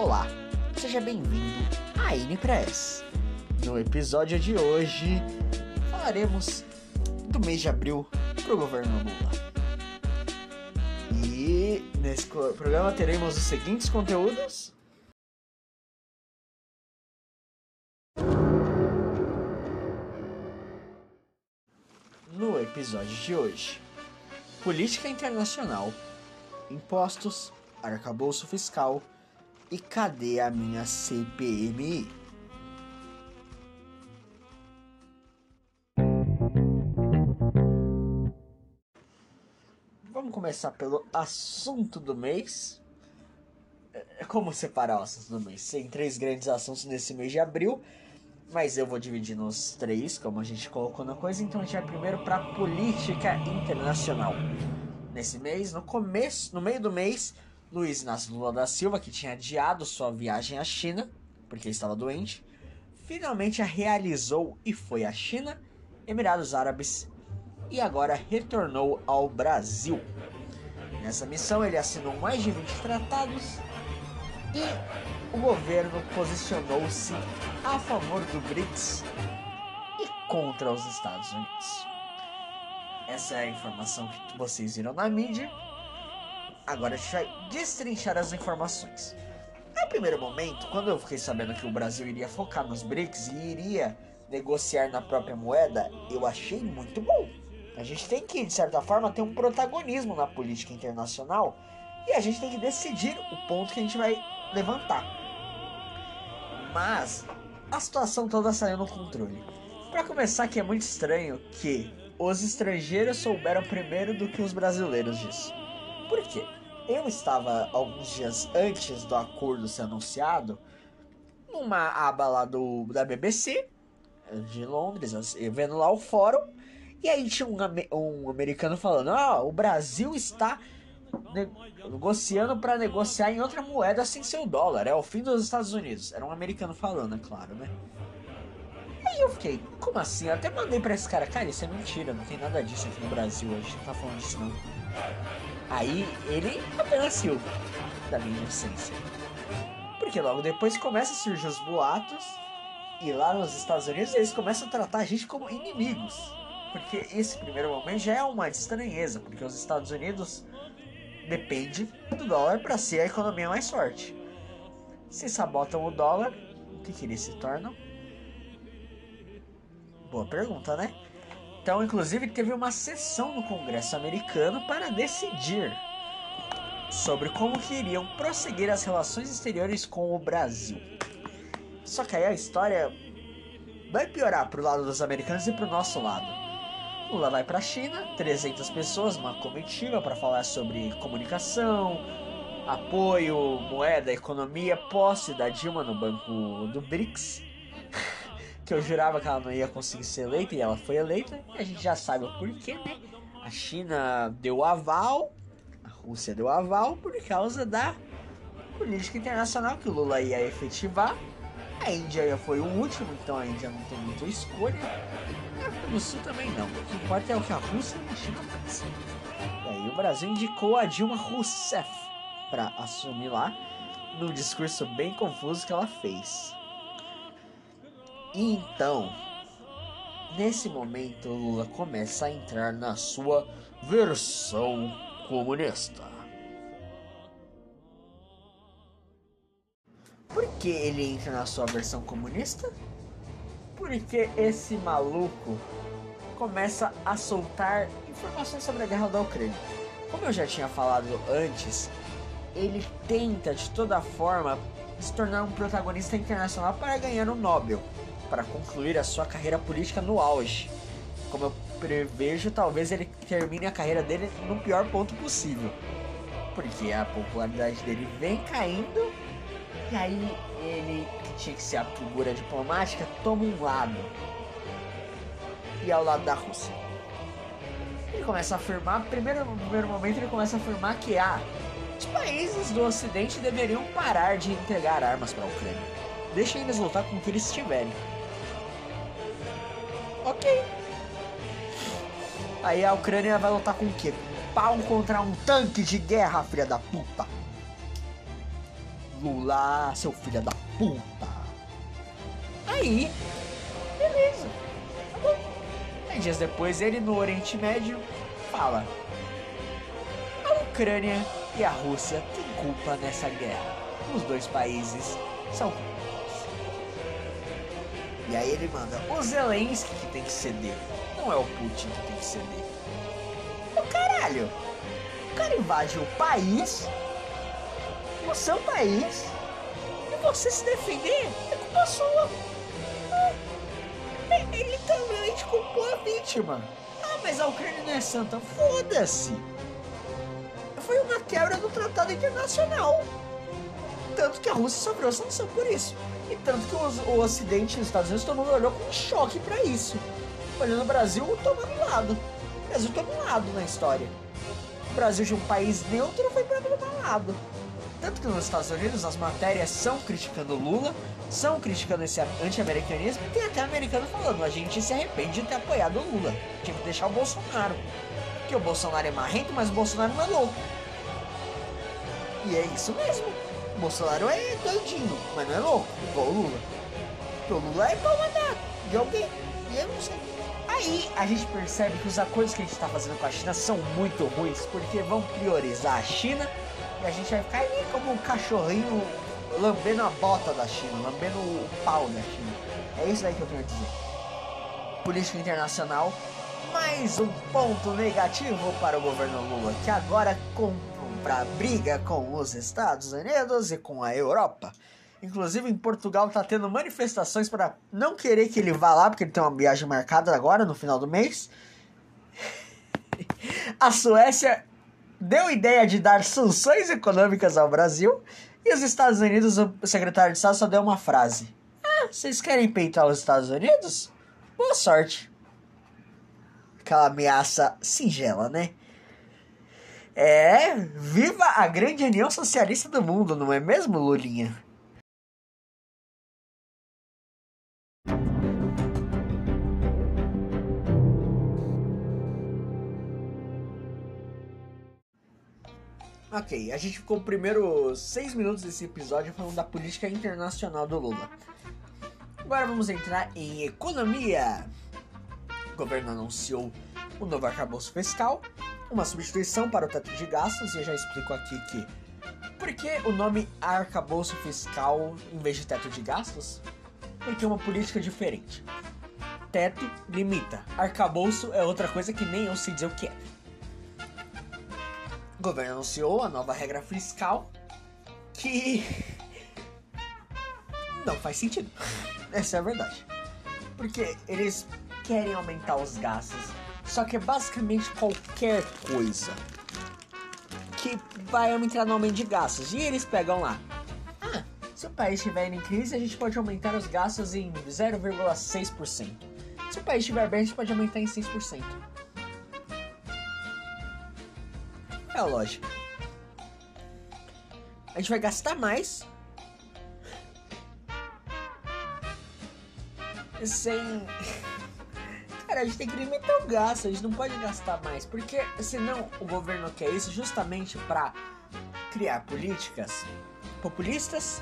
Olá, seja bem-vindo à Press. No episódio de hoje, falaremos do mês de abril para o governo Lula. E nesse programa teremos os seguintes conteúdos. No episódio de hoje, política internacional, impostos, arcabouço fiscal e cadê a minha CPMI? Vamos começar pelo assunto do mês. É como separar o assunto do mês? Tem três grandes assuntos nesse mês de abril, mas eu vou dividir nos três, como a gente colocou na coisa. Então a gente vai primeiro para política internacional. Nesse mês, no começo, no meio do mês, Luiz Inácio Lula da Silva, que tinha adiado sua viagem à China, porque estava doente, finalmente a realizou e foi à China, Emirados Árabes e agora retornou ao Brasil. Nessa missão ele assinou mais de 20 tratados e o governo posicionou-se a favor do BRICS e contra os Estados Unidos. Essa é a informação que vocês viram na mídia Agora a gente vai destrinchar as informações. No primeiro momento, quando eu fiquei sabendo que o Brasil iria focar nos BRICS e iria negociar na própria moeda, eu achei muito bom. A gente tem que, de certa forma, ter um protagonismo na política internacional e a gente tem que decidir o ponto que a gente vai levantar. Mas a situação toda saiu no controle. Para começar, que é muito estranho que os estrangeiros souberam primeiro do que os brasileiros disso. Por quê? Eu estava alguns dias antes do acordo ser anunciado numa aba lá do, da BBC de Londres, vendo lá o fórum, e aí tinha um, um americano falando: Ah, o Brasil está negociando para negociar em outra moeda sem ser o dólar, é o fim dos Estados Unidos. Era um americano falando, é claro, né? Aí eu fiquei, como assim? Eu até mandei pra esse cara, cara, isso é mentira, não tem nada disso aqui no Brasil, a gente não tá falando disso não. Aí ele apenas Silva, da minha inocência. Porque logo depois começa a surgir os boatos e lá nos Estados Unidos eles começam a tratar a gente como inimigos. Porque esse primeiro momento já é uma estranheza, porque os Estados Unidos depende do dólar para ser a economia mais forte. Se sabotam o dólar, o que, que eles se tornam? Boa pergunta, né? Então, inclusive, teve uma sessão no Congresso americano para decidir sobre como que iriam prosseguir as relações exteriores com o Brasil. Só que aí a história vai piorar pro lado dos americanos e pro nosso lado. Lula vai para a China, 300 pessoas, uma comitiva para falar sobre comunicação, apoio, moeda, economia, posse da Dilma no banco do BRICS que eu jurava que ela não ia conseguir ser eleita e ela foi eleita. E a gente já sabe o porquê, né? A China deu aval, a Rússia deu aval por causa da política internacional que o Lula ia efetivar. A Índia foi o último, então a Índia não tem muita escolha. A África do Sul também não. O que importa é o que a Rússia e a China fazem. E aí o Brasil indicou a Dilma Rousseff para assumir lá, num discurso bem confuso que ela fez. Então, nesse momento, Lula começa a entrar na sua versão comunista. Por que ele entra na sua versão comunista? Porque esse maluco começa a soltar informações sobre a guerra da Ucrânia. Como eu já tinha falado antes, ele tenta de toda forma se tornar um protagonista internacional para ganhar um Nobel para concluir a sua carreira política no auge. Como eu prevejo, talvez ele termine a carreira dele no pior ponto possível. Porque a popularidade dele vem caindo e aí ele, que tinha que ser a figura diplomática, toma um lado. E é ao lado da Rússia. Ele começa a afirmar, primeiro, no primeiro momento ele começa a afirmar que ah, os países do ocidente deveriam parar de entregar armas para a Ucrânia. Deixem eles lutar com o que eles tiverem. Ok. Aí a Ucrânia vai lutar com o quê? Pau contra um tanque de guerra, filha da puta. Lula, seu filho da puta. Aí, beleza. Tá bom. Aí dias depois ele no Oriente Médio fala: A Ucrânia e a Rússia têm culpa nessa guerra. Os dois países são. E aí ele manda: O Zelensky que tem que ceder. Não é o Putin que tem que ceder. O caralho! O cara invade o país, o seu país, e você se defender é culpa sua. É, ele literalmente culpou a vítima. Ah, mas a Ucrânia não é santa. Foda-se! Foi uma quebra do tratado internacional. Tanto que a Rússia sofreu sanção por isso. Tanto que os, o Ocidente e os Estados Unidos todo mundo olhou com choque para isso. Olhando o Brasil tomando lado. O Brasil tomou lado na história. O Brasil de um país neutro foi para tomar lado. Tanto que nos Estados Unidos as matérias são criticando Lula, são criticando esse anti-americanismo e tem até americano falando: a gente se arrepende de ter apoiado o Lula. Tinha que deixar o Bolsonaro. Porque o Bolsonaro é marrento, mas o Bolsonaro não é louco. E é isso mesmo. Bolsonaro é doidinho, mas não é louco, igual o Lula. Porque o Lula é pau mandado de alguém. E eu não sei. Aí a gente percebe que os acordos que a gente está fazendo com a China são muito ruins, porque vão priorizar a China e a gente vai ficar ali como um cachorrinho lambendo a bota da China, lambendo o pau da China. É isso aí que eu quero dizer. Política internacional, mais um ponto negativo para o governo Lula, que agora compra briga com os Estados Unidos e com a Europa. Inclusive em Portugal tá tendo manifestações para não querer que ele vá lá, porque ele tem uma viagem marcada agora no final do mês. A Suécia deu ideia de dar sanções econômicas ao Brasil e os Estados Unidos, o secretário de Estado só deu uma frase: Ah, vocês querem peitar os Estados Unidos? Boa sorte. Aquela ameaça singela, né? É, viva a grande união socialista do mundo, não é mesmo, Lulinha? Ok, a gente ficou primeiro seis minutos desse episódio falando da política internacional do Lula. Agora vamos entrar em economia. O governo anunciou o novo arcabouço fiscal, uma substituição para o teto de gastos, e eu já explico aqui que. Por que o nome arcabouço fiscal em vez de teto de gastos? Porque é uma política diferente. Teto limita, arcabouço é outra coisa que nem eu sei dizer o que é. O governo anunciou a nova regra fiscal que não faz sentido. Essa é a verdade. Porque eles querem aumentar os gastos, só que é basicamente qualquer coisa que vai entrar no aumento de gastos. E eles pegam lá. Ah, se o país estiver em crise, a gente pode aumentar os gastos em 0,6%. Se o país estiver bem, a gente pode aumentar em 6%. é a lógica. A gente vai gastar mais. Sem. Cara, a gente tem que limitar o gasto, a gente não pode gastar mais. Porque senão o governo quer isso justamente para criar políticas populistas,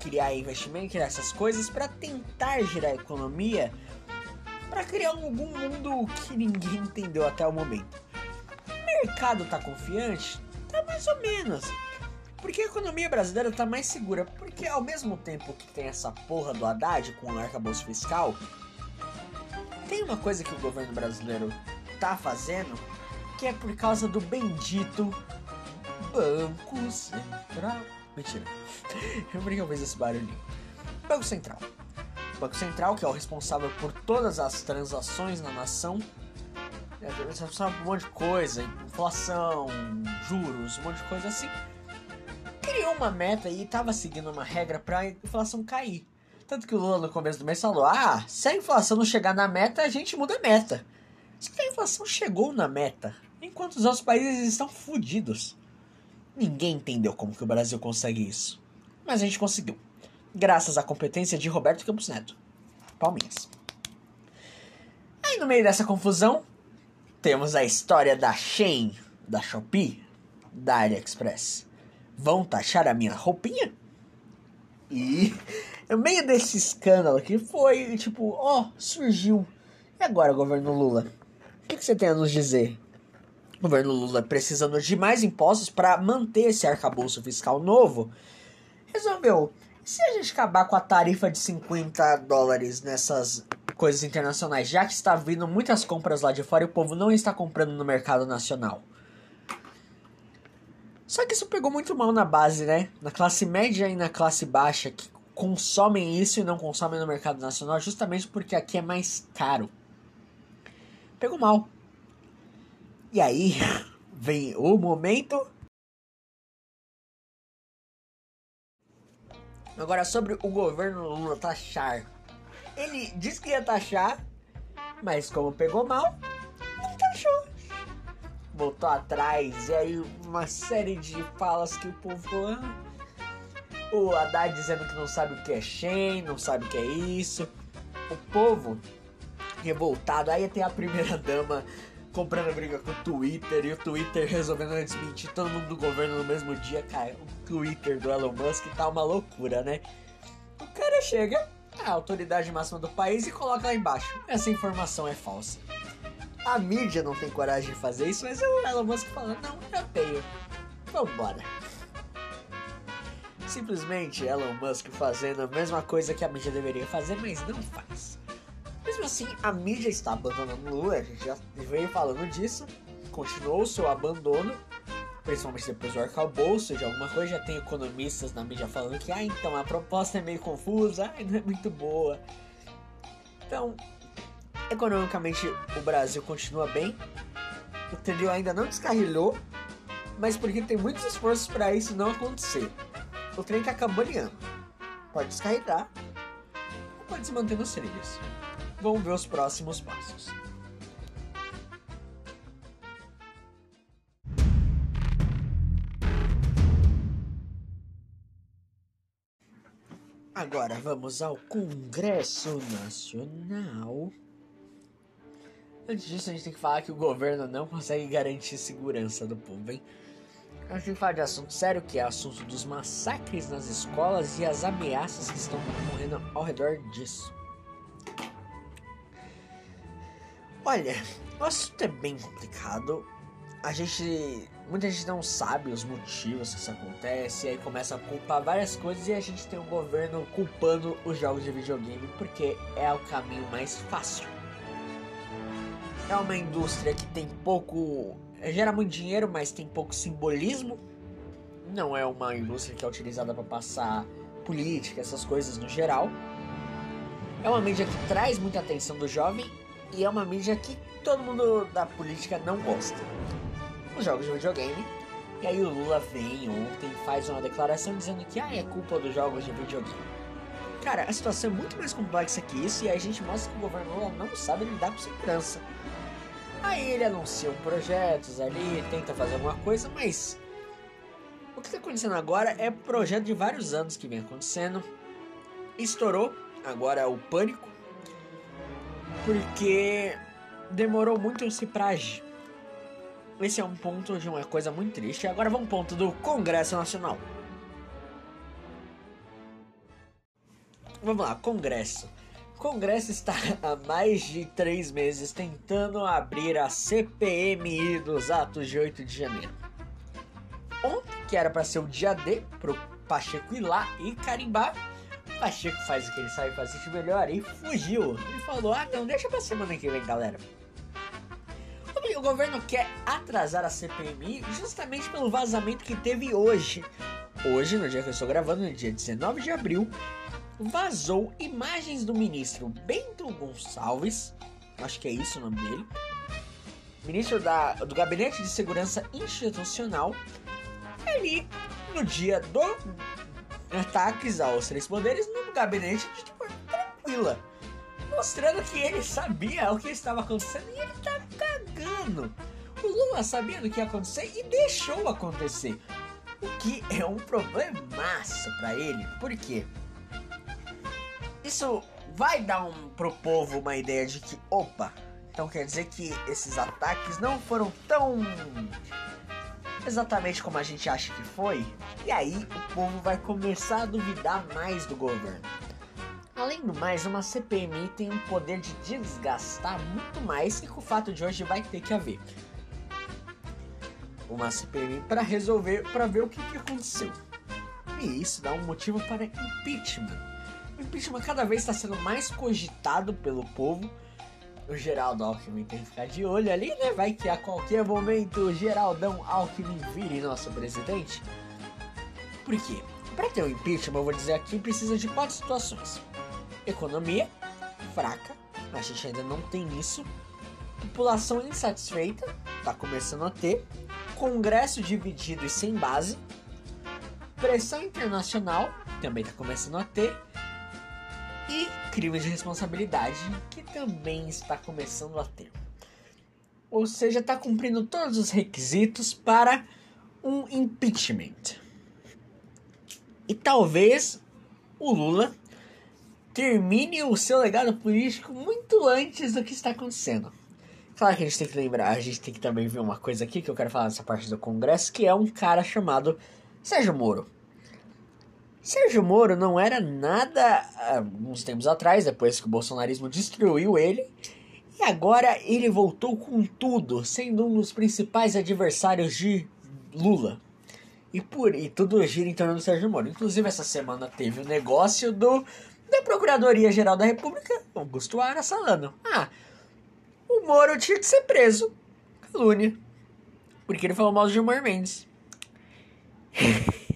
criar investimento, criar essas coisas para tentar girar a economia, para criar algum mundo que ninguém entendeu até o momento mercado tá confiante? Tá mais ou menos. Porque a economia brasileira tá mais segura. Porque ao mesmo tempo que tem essa porra do Haddad com o arcabouço fiscal, tem uma coisa que o governo brasileiro tá fazendo que é por causa do bendito Banco Central. Mentira. Eu brinco eu esse barulhinho. Banco Central. Banco Central, que é o responsável por todas as transações na nação, você sabe um monte de coisa, inflação, juros, um monte de coisa assim. Criou uma meta e estava seguindo uma regra para a inflação cair. Tanto que o Lula no começo do mês falou: ah, se a inflação não chegar na meta, a gente muda a meta. Só que a inflação chegou na meta, enquanto os outros países estão fodidos. Ninguém entendeu como que o Brasil consegue isso. Mas a gente conseguiu. Graças à competência de Roberto Campos Neto. Palminhas. Aí no meio dessa confusão, temos a história da Shein, da Shopee, da AliExpress. Vão taxar a minha roupinha? E no meio desse escândalo que foi, tipo, ó, oh, surgiu. E agora, governo Lula? O que, que você tem a nos dizer? O governo Lula precisando de mais impostos para manter esse arcabouço fiscal novo, resolveu. Se a gente acabar com a tarifa de 50 dólares nessas coisas internacionais, já que está vindo muitas compras lá de fora e o povo não está comprando no mercado nacional. Só que isso pegou muito mal na base, né? Na classe média e na classe baixa, que consomem isso e não consomem no mercado nacional, justamente porque aqui é mais caro. Pegou mal. E aí vem o momento. Agora sobre o governo Lula taxar. Ele disse que ia taxar, mas como pegou mal, não taxou. Voltou atrás, e aí uma série de falas que o povo. Ah, o Haddad dizendo que não sabe o que é Shen, não sabe o que é isso. O povo revoltado. Aí tem a primeira dama comprando briga com o Twitter e o Twitter resolvendo desmentir todo mundo do governo no mesmo dia, cara. O Twitter do Elon Musk tá uma loucura, né? O cara chega, a autoridade máxima do país, e coloca lá embaixo: essa informação é falsa. A mídia não tem coragem de fazer isso, mas o Elon Musk fala: não, eu tenho. Vambora. Simplesmente Elon Musk fazendo a mesma coisa que a mídia deveria fazer, mas não faz. Mesmo assim, a mídia está abandonando Lula, a gente já veio falando disso, continuou o seu abandono, principalmente depois do arcabouço de alguma coisa, já tem economistas na mídia falando que, ah, então a proposta é meio confusa, ah, não é muito boa. Então, economicamente o Brasil continua bem, o trilho ainda não descarrilhou, mas porque tem muitos esforços para isso não acontecer. O trem acabou ligando. Pode descarregar ou pode se manter nos trilhos. Vamos ver os próximos passos. Agora vamos ao Congresso Nacional. Antes disso, a gente tem que falar que o governo não consegue garantir segurança do povo, hein? A gente que falar de assunto sério, que é assunto dos massacres nas escolas e as ameaças que estão morrendo ao redor disso. Olha, o assunto é bem complicado. A gente. Muita gente não sabe os motivos que isso acontece, e aí começa a culpar várias coisas e a gente tem o governo culpando os jogos de videogame porque é o caminho mais fácil. É uma indústria que tem pouco. Gera muito dinheiro, mas tem pouco simbolismo. Não é uma indústria que é utilizada para passar política, essas coisas no geral. É uma mídia que traz muita atenção do jovem e é uma mídia que todo mundo da política não gosta. Os jogos de videogame. E aí o Lula vem ontem faz uma declaração dizendo que ah, é culpa dos jogos de videogame. Cara, a situação é muito mais complexa que isso e a gente mostra que o governo Lula não sabe lidar com segurança. Aí ele anuncia projetos ali, tenta fazer alguma coisa, mas o que está acontecendo agora é projeto de vários anos que vem acontecendo. Estourou, agora é o pânico, porque demorou muito o Ciprage. Esse é um ponto de uma coisa muito triste. Agora vamos um ponto do Congresso Nacional. Vamos lá, Congresso. Congresso está há mais de três meses tentando abrir a CPMI dos atos de 8 de janeiro. Ontem, que era para ser o dia D, pro Pacheco ir lá e carimbar, Pacheco faz o que ele sabe fazer de melhor e fugiu. Ele falou: ah, não, deixa pra semana que vem, galera. O governo quer atrasar a CPMI justamente pelo vazamento que teve hoje. Hoje, no dia que eu estou gravando, no dia 19 de abril, vazou imagens do ministro Bento Gonçalves, acho que é isso o nome dele, ministro da, do Gabinete de Segurança Institucional, ali no dia do ataques aos três poderes no gabinete de tipo, tranquila. Mostrando que ele sabia o que estava acontecendo e ele tá cagando. O Lula sabia do que ia acontecer e deixou acontecer. O que é um problemaço para ele. Por quê? Isso vai dar um, pro povo uma ideia de que, opa, então quer dizer que esses ataques não foram tão exatamente como a gente acha que foi, e aí o povo vai começar a duvidar mais do governo. Além do mais, uma CPMI tem um poder de desgastar muito mais que com o fato de hoje vai ter que haver uma CPMI para resolver, para ver o que, que aconteceu. E isso dá um motivo para impeachment. O impeachment cada vez está sendo mais cogitado pelo povo. O Geraldo Alckmin tem que ficar de olho ali, né? Vai que a qualquer momento o Geraldão Alckmin vire nosso presidente. Por quê? Para ter um impeachment, eu vou dizer aqui, precisa de quatro situações: economia fraca, a gente ainda não tem isso. População insatisfeita, tá começando a ter. Congresso dividido e sem base. Pressão internacional, também tá começando a ter. E crime de responsabilidade, que também está começando a ter. Ou seja, está cumprindo todos os requisitos para um impeachment. E talvez o Lula termine o seu legado político muito antes do que está acontecendo. Claro que a gente tem que lembrar, a gente tem que também ver uma coisa aqui que eu quero falar nessa parte do Congresso, que é um cara chamado Sérgio Moro. Sérgio Moro não era nada alguns tempos atrás, depois que o bolsonarismo destruiu ele, e agora ele voltou com tudo, sendo um dos principais adversários de Lula. E por e tudo gira em torno do Sérgio Moro. Inclusive essa semana teve o um negócio do da Procuradoria Geral da República, Augusto Aras falando: "Ah, o Moro tinha que ser preso. Calúnia. Porque ele falou mal do Gilmar Mendes.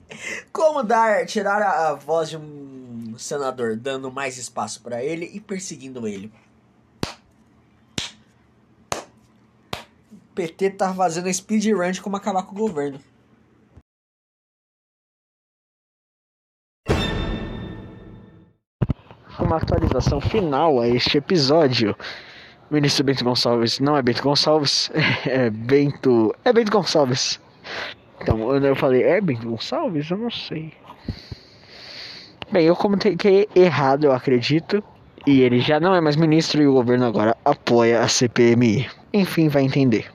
Como dar, tirar a, voz de um senador, dando mais espaço para ele e perseguindo ele. O PT tá fazendo speedrun de como acabar com o governo. Uma atualização final a este episódio. Ministro Bento Gonçalves não é Bento Gonçalves, é Bento. É Bento Gonçalves. Então, eu falei, Bento Gonçalves? Eu não sei. Bem, eu comentei errado, eu acredito. E ele já não é mais ministro e o governo agora apoia a CPMI. Enfim, vai entender.